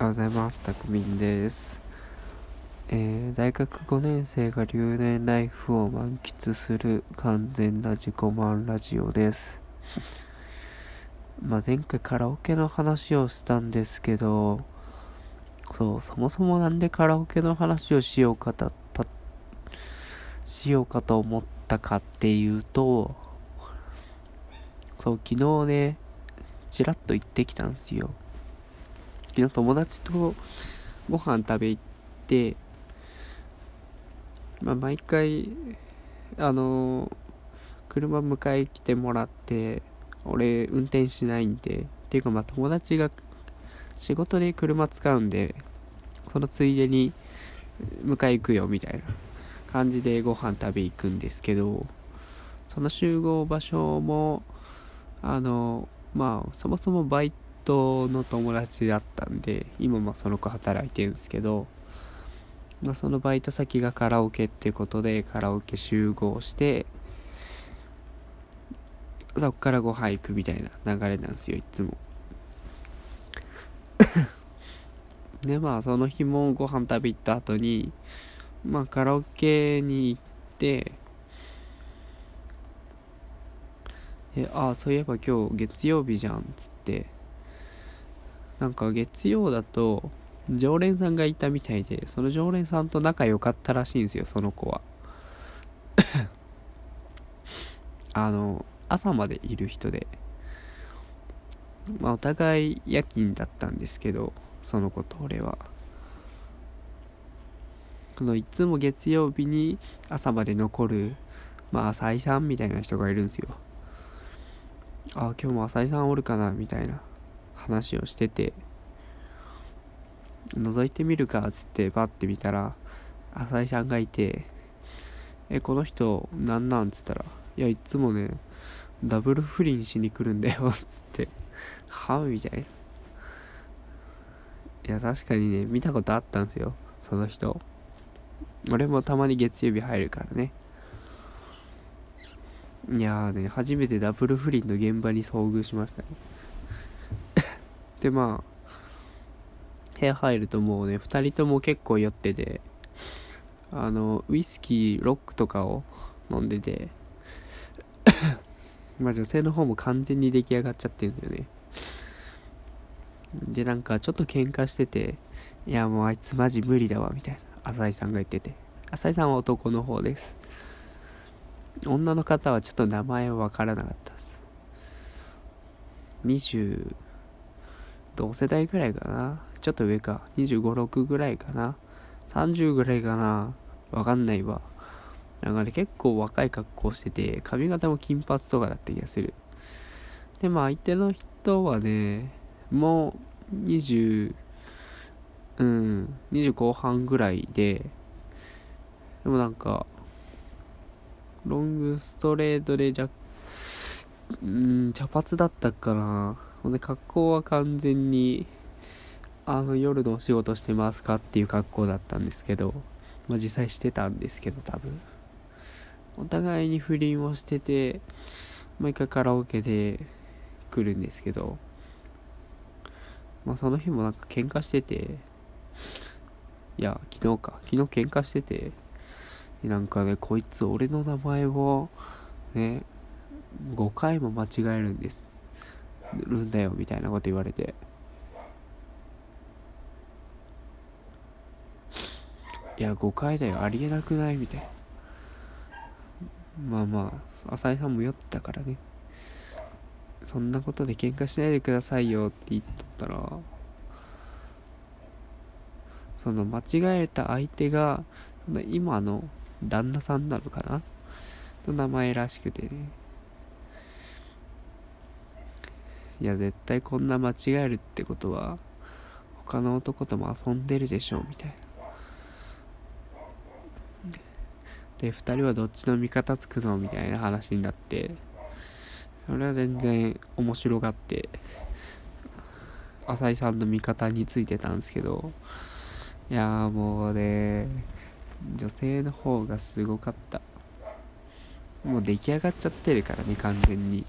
おはようございます。たくみんです。えー大学5年生が留年ライフを満喫する完全な自己満ラジオです。まあ前回カラオケの話をしたんですけど、そう、そもそもなんでカラオケの話をしようかた、しようかと思ったかっていうと、そう、昨日ね、ちらっと行ってきたんですよ。昨日友達とご飯食べ行って、まあ、毎回、あの車迎え来てもらって、俺運転しないんで、っていうかまあ友達が仕事で車使うんで、そのついでに迎え行くよみたいな感じでご飯食べ行くんですけど、その集合場所も、あのまあそもそもバイトの友達だったんで今もその子働いてるんですけど、まあ、そのバイト先がカラオケっていうことでカラオケ集合してそっからご飯行くみたいな流れなんですよいつも。でまあその日もご飯食べ行った後にまあカラオケに行ってえあそういえば今日月曜日じゃんっつってなんか月曜だと常連さんがいたみたいでその常連さんと仲良かったらしいんですよその子は。あの朝までいる人で。まあお互い夜勤だったんですけどその子と俺は。そのいつも月曜日に朝まで残るまあ浅井さんみたいな人がいるんですよ。あ今日も浅井さんおるかなみたいな。話をしてて覗いてみるかっつってバッて見たら浅井さんがいて「えこの人なんなん?」っつったら「いやいつもねダブル不倫しに来るんだよ」っつって「はみたいな。いや確かにね見たことあったんですよその人。俺もたまに月曜日入るからね。いやーね初めてダブル不倫の現場に遭遇しましたね。でまあ部屋入るともうね2人とも結構酔っててあのウイスキーロックとかを飲んでて まあ女性の方も完全に出来上がっちゃってるんだよね。でなんかちょっと喧嘩してていやもうあいつマジ無理だわみたいな浅井さんが言ってて。浅井さんは男の方です。女の方はちょっと名前は分からなかったです。同世代ぐらいかな。ちょっと上か。2 5 6ぐらいかな。30ぐらいかな。わかんないわ。なんかね結構若い格好してて髪型も金髪とかだった気がする。でまあ相手の人はねもう20うん20後半ぐらいででもなんかロングストレートで若うん茶髪だったかな。ほんで格好は完全にあの夜のお仕事してますかっていう格好だったんですけどまあ実際してたんですけど多分。お互いに不倫をしてて毎回カラオケで来るんですけどまあその日もなんか喧嘩してていや昨日か。昨日喧嘩しててなんかねこいつ俺の名前をね5回も間違えるんです。るんだよみたいなこと言われて。いや5回だよ。ありえなくない？みたいな。まあまあ浅井さんも酔ってたからね。そんなことで喧嘩しないでくださいよって言っとったらその間違えた相手がその今の旦那さんなのかな？の名前らしくてね。いや絶対こんな間違えるってことは他の男とも遊んでるでしょうみたいな。で2人はどっちの味方つくの？みたいな話になって俺は全然面白がって浅井さんの味方についてたんですけどいやーもうね女性の方がすごかった。もう出来上がっちゃってるからね完全に。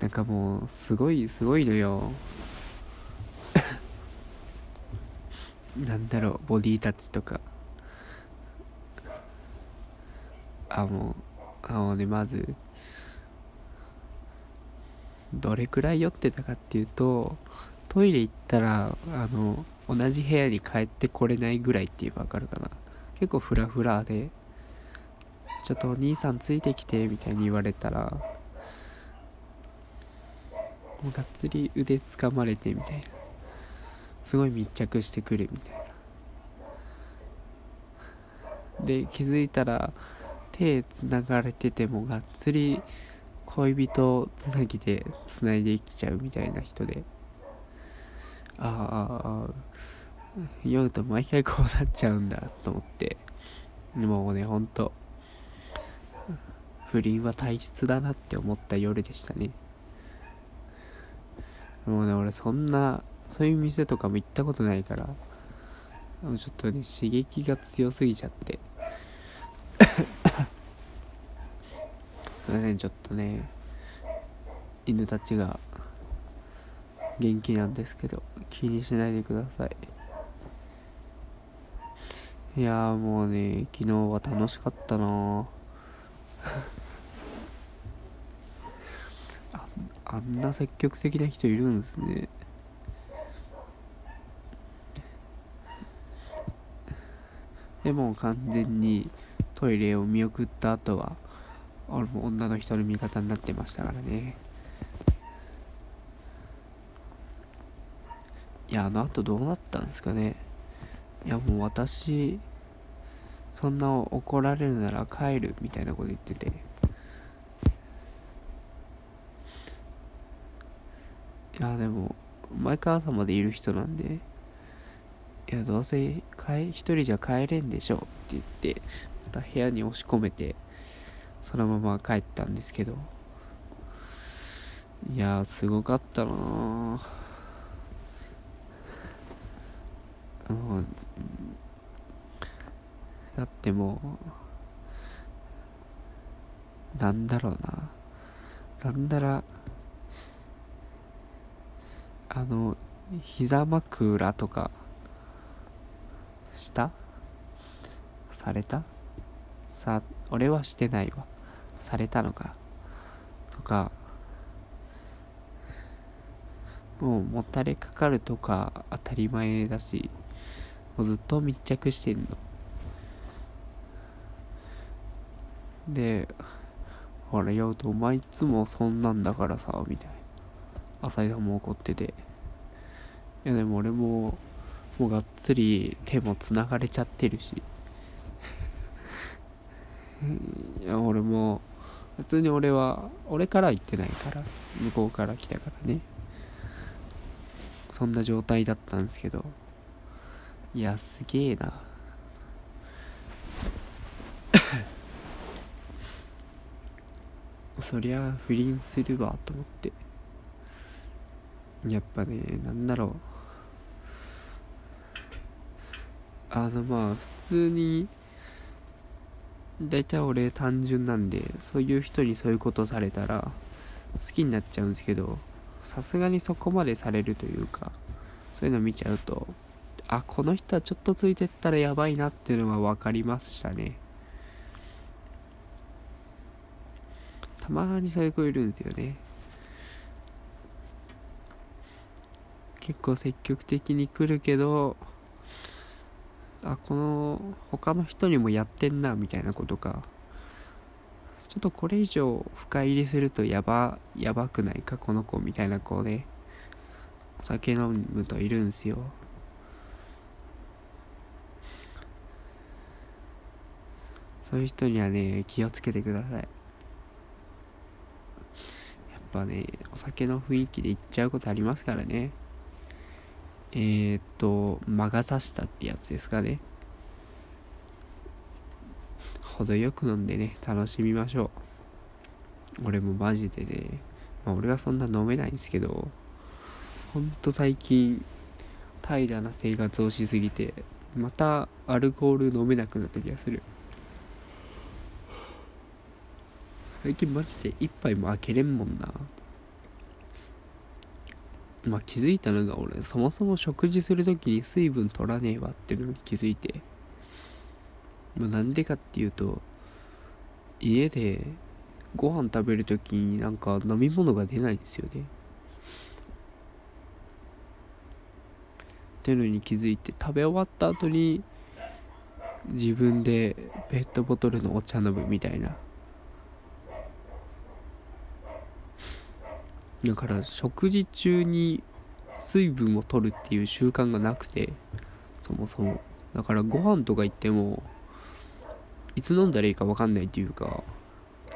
なんかもうすごいすごいのよ。なんだろうボディタッチとか。あもうあもうねまずどれくらい酔ってたかっていうとトイレ行ったらあの同じ部屋に帰ってこれないぐらいっていうか分かるかな。結構フラフラでちょっとお兄さんついてきてみたいに言われたらもうがっつり腕つかまれてみたいな。すごい密着してくるみたいな。で気づいたら手つながれててもがっつり恋人つなぎでつないできちゃうみたいな人で。ああ酔うと毎回こうなっちゃうんだと思って。もうねほんと。不倫は体質だなって思った夜でしたね。もうね俺そんなそういう店とかも行ったことないからちょっとね刺激が強すぎちゃって。す いませんちょっとね犬たちが元気なんですけど気にしないでください。いやーもうね昨日は楽しかったなあんな積極的な人いるんですね。でも完全にトイレを見送った後は俺も女の人の味方になってましたからね。いやあの後どうなったんですかね。いやもう私そんな怒られるなら帰るみたいなこと言ってて。いやでも毎回朝までいる人なんでいやどうせ一人じゃ帰れんでしょって言ってまた部屋に押し込めてそのまま帰ったんですけど。いやすごかったなぁもうだってもうなんだろうな。なんだらあの膝枕とかした？された？さ俺はしてないわ。されたのか？とかもうもたれかかるとか当たり前だしもうずっと密着してんの。でほら酔うとお前いつもそんなんだからさみたいな。浅井さんも怒ってて。いやでも俺ももうがっつり手もつながれちゃってるし。いや俺も普通に俺は俺から言ってないから。向こうから来たからね。そんな状態だったんですけど。いやすげえな。そりゃ不倫するわと思って。やっぱねなんだろう。あのまあ普通に大体俺単純なんでそういう人にそういうことされたら好きになっちゃうんですけどさすがにそこまでされるというかそういうの見ちゃうとあこの人はちょっとついてったらやばいなっていうのが分かりましたね。たまにそういう子いるんですよね。結構積極的に来るけどあこの他の人にもやってんなみたいなことか。ちょっとこれ以上深入りするとやばやばくないかこの子みたいな子ねお酒飲むといるんすよ。そういう人にはね気をつけてください。やっぱねお酒の雰囲気で行っちゃうことありますからね。えー、っと魔が差したってやつですかね。程よく飲んでね楽しみましょう。俺もマジでね、まあ、俺はそんな飲めないんですけどほんと最近怠惰な生活をしすぎてまたアルコール飲めなくなった気がする。最近マジで一杯も開けれんもんな。まあ気づいたのが俺そもそも食事する時に水分取らねえわっていうのに気づいて。まあなんでかっていうと家でご飯食べる時になんか飲み物が出ないんですよね。っていうのに気づいて食べ終わった後に自分でペットボトルのお茶飲むみたいな。だから食事中に水分を取るっていう習慣がなくてそもそも。だからご飯とか行ってもいつ飲んだらいいか分かんないっていうか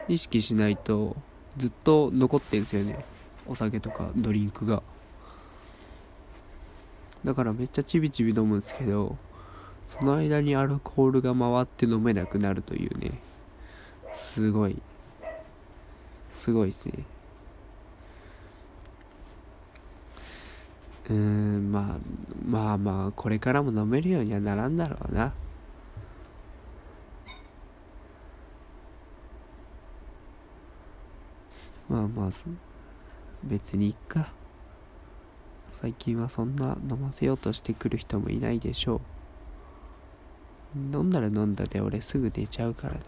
意識しないとずっと残ってんすよね。お酒とかドリンクが。だからめっちゃちびちび飲むんですけどその間にアルコールが回って飲めなくなるというね。すごい。すごいですね。うーんまあまあまあこれからも飲めるようにはならんだろうな。まあまあ別にいっか。最近はそんな飲ませようとしてくる人もいないでしょう。飲んだら飲んだで俺すぐ寝ちゃうからね。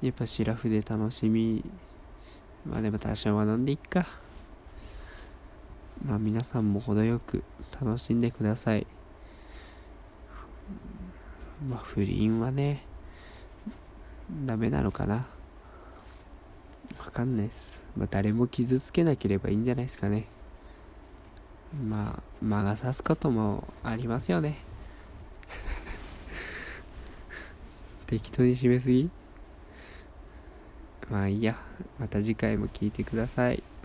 やっぱシラフで楽しみ。まあでも多少は飲んでいっかまあ皆さんも程よく楽しんでくださいまあ不倫はねダメなのかなわかんないです。まあ、誰も傷つけなければいいんじゃないですかね。まあ、魔が差すこともありますよね。適当に締めすぎ？まあいいや。また次回も聴いてください。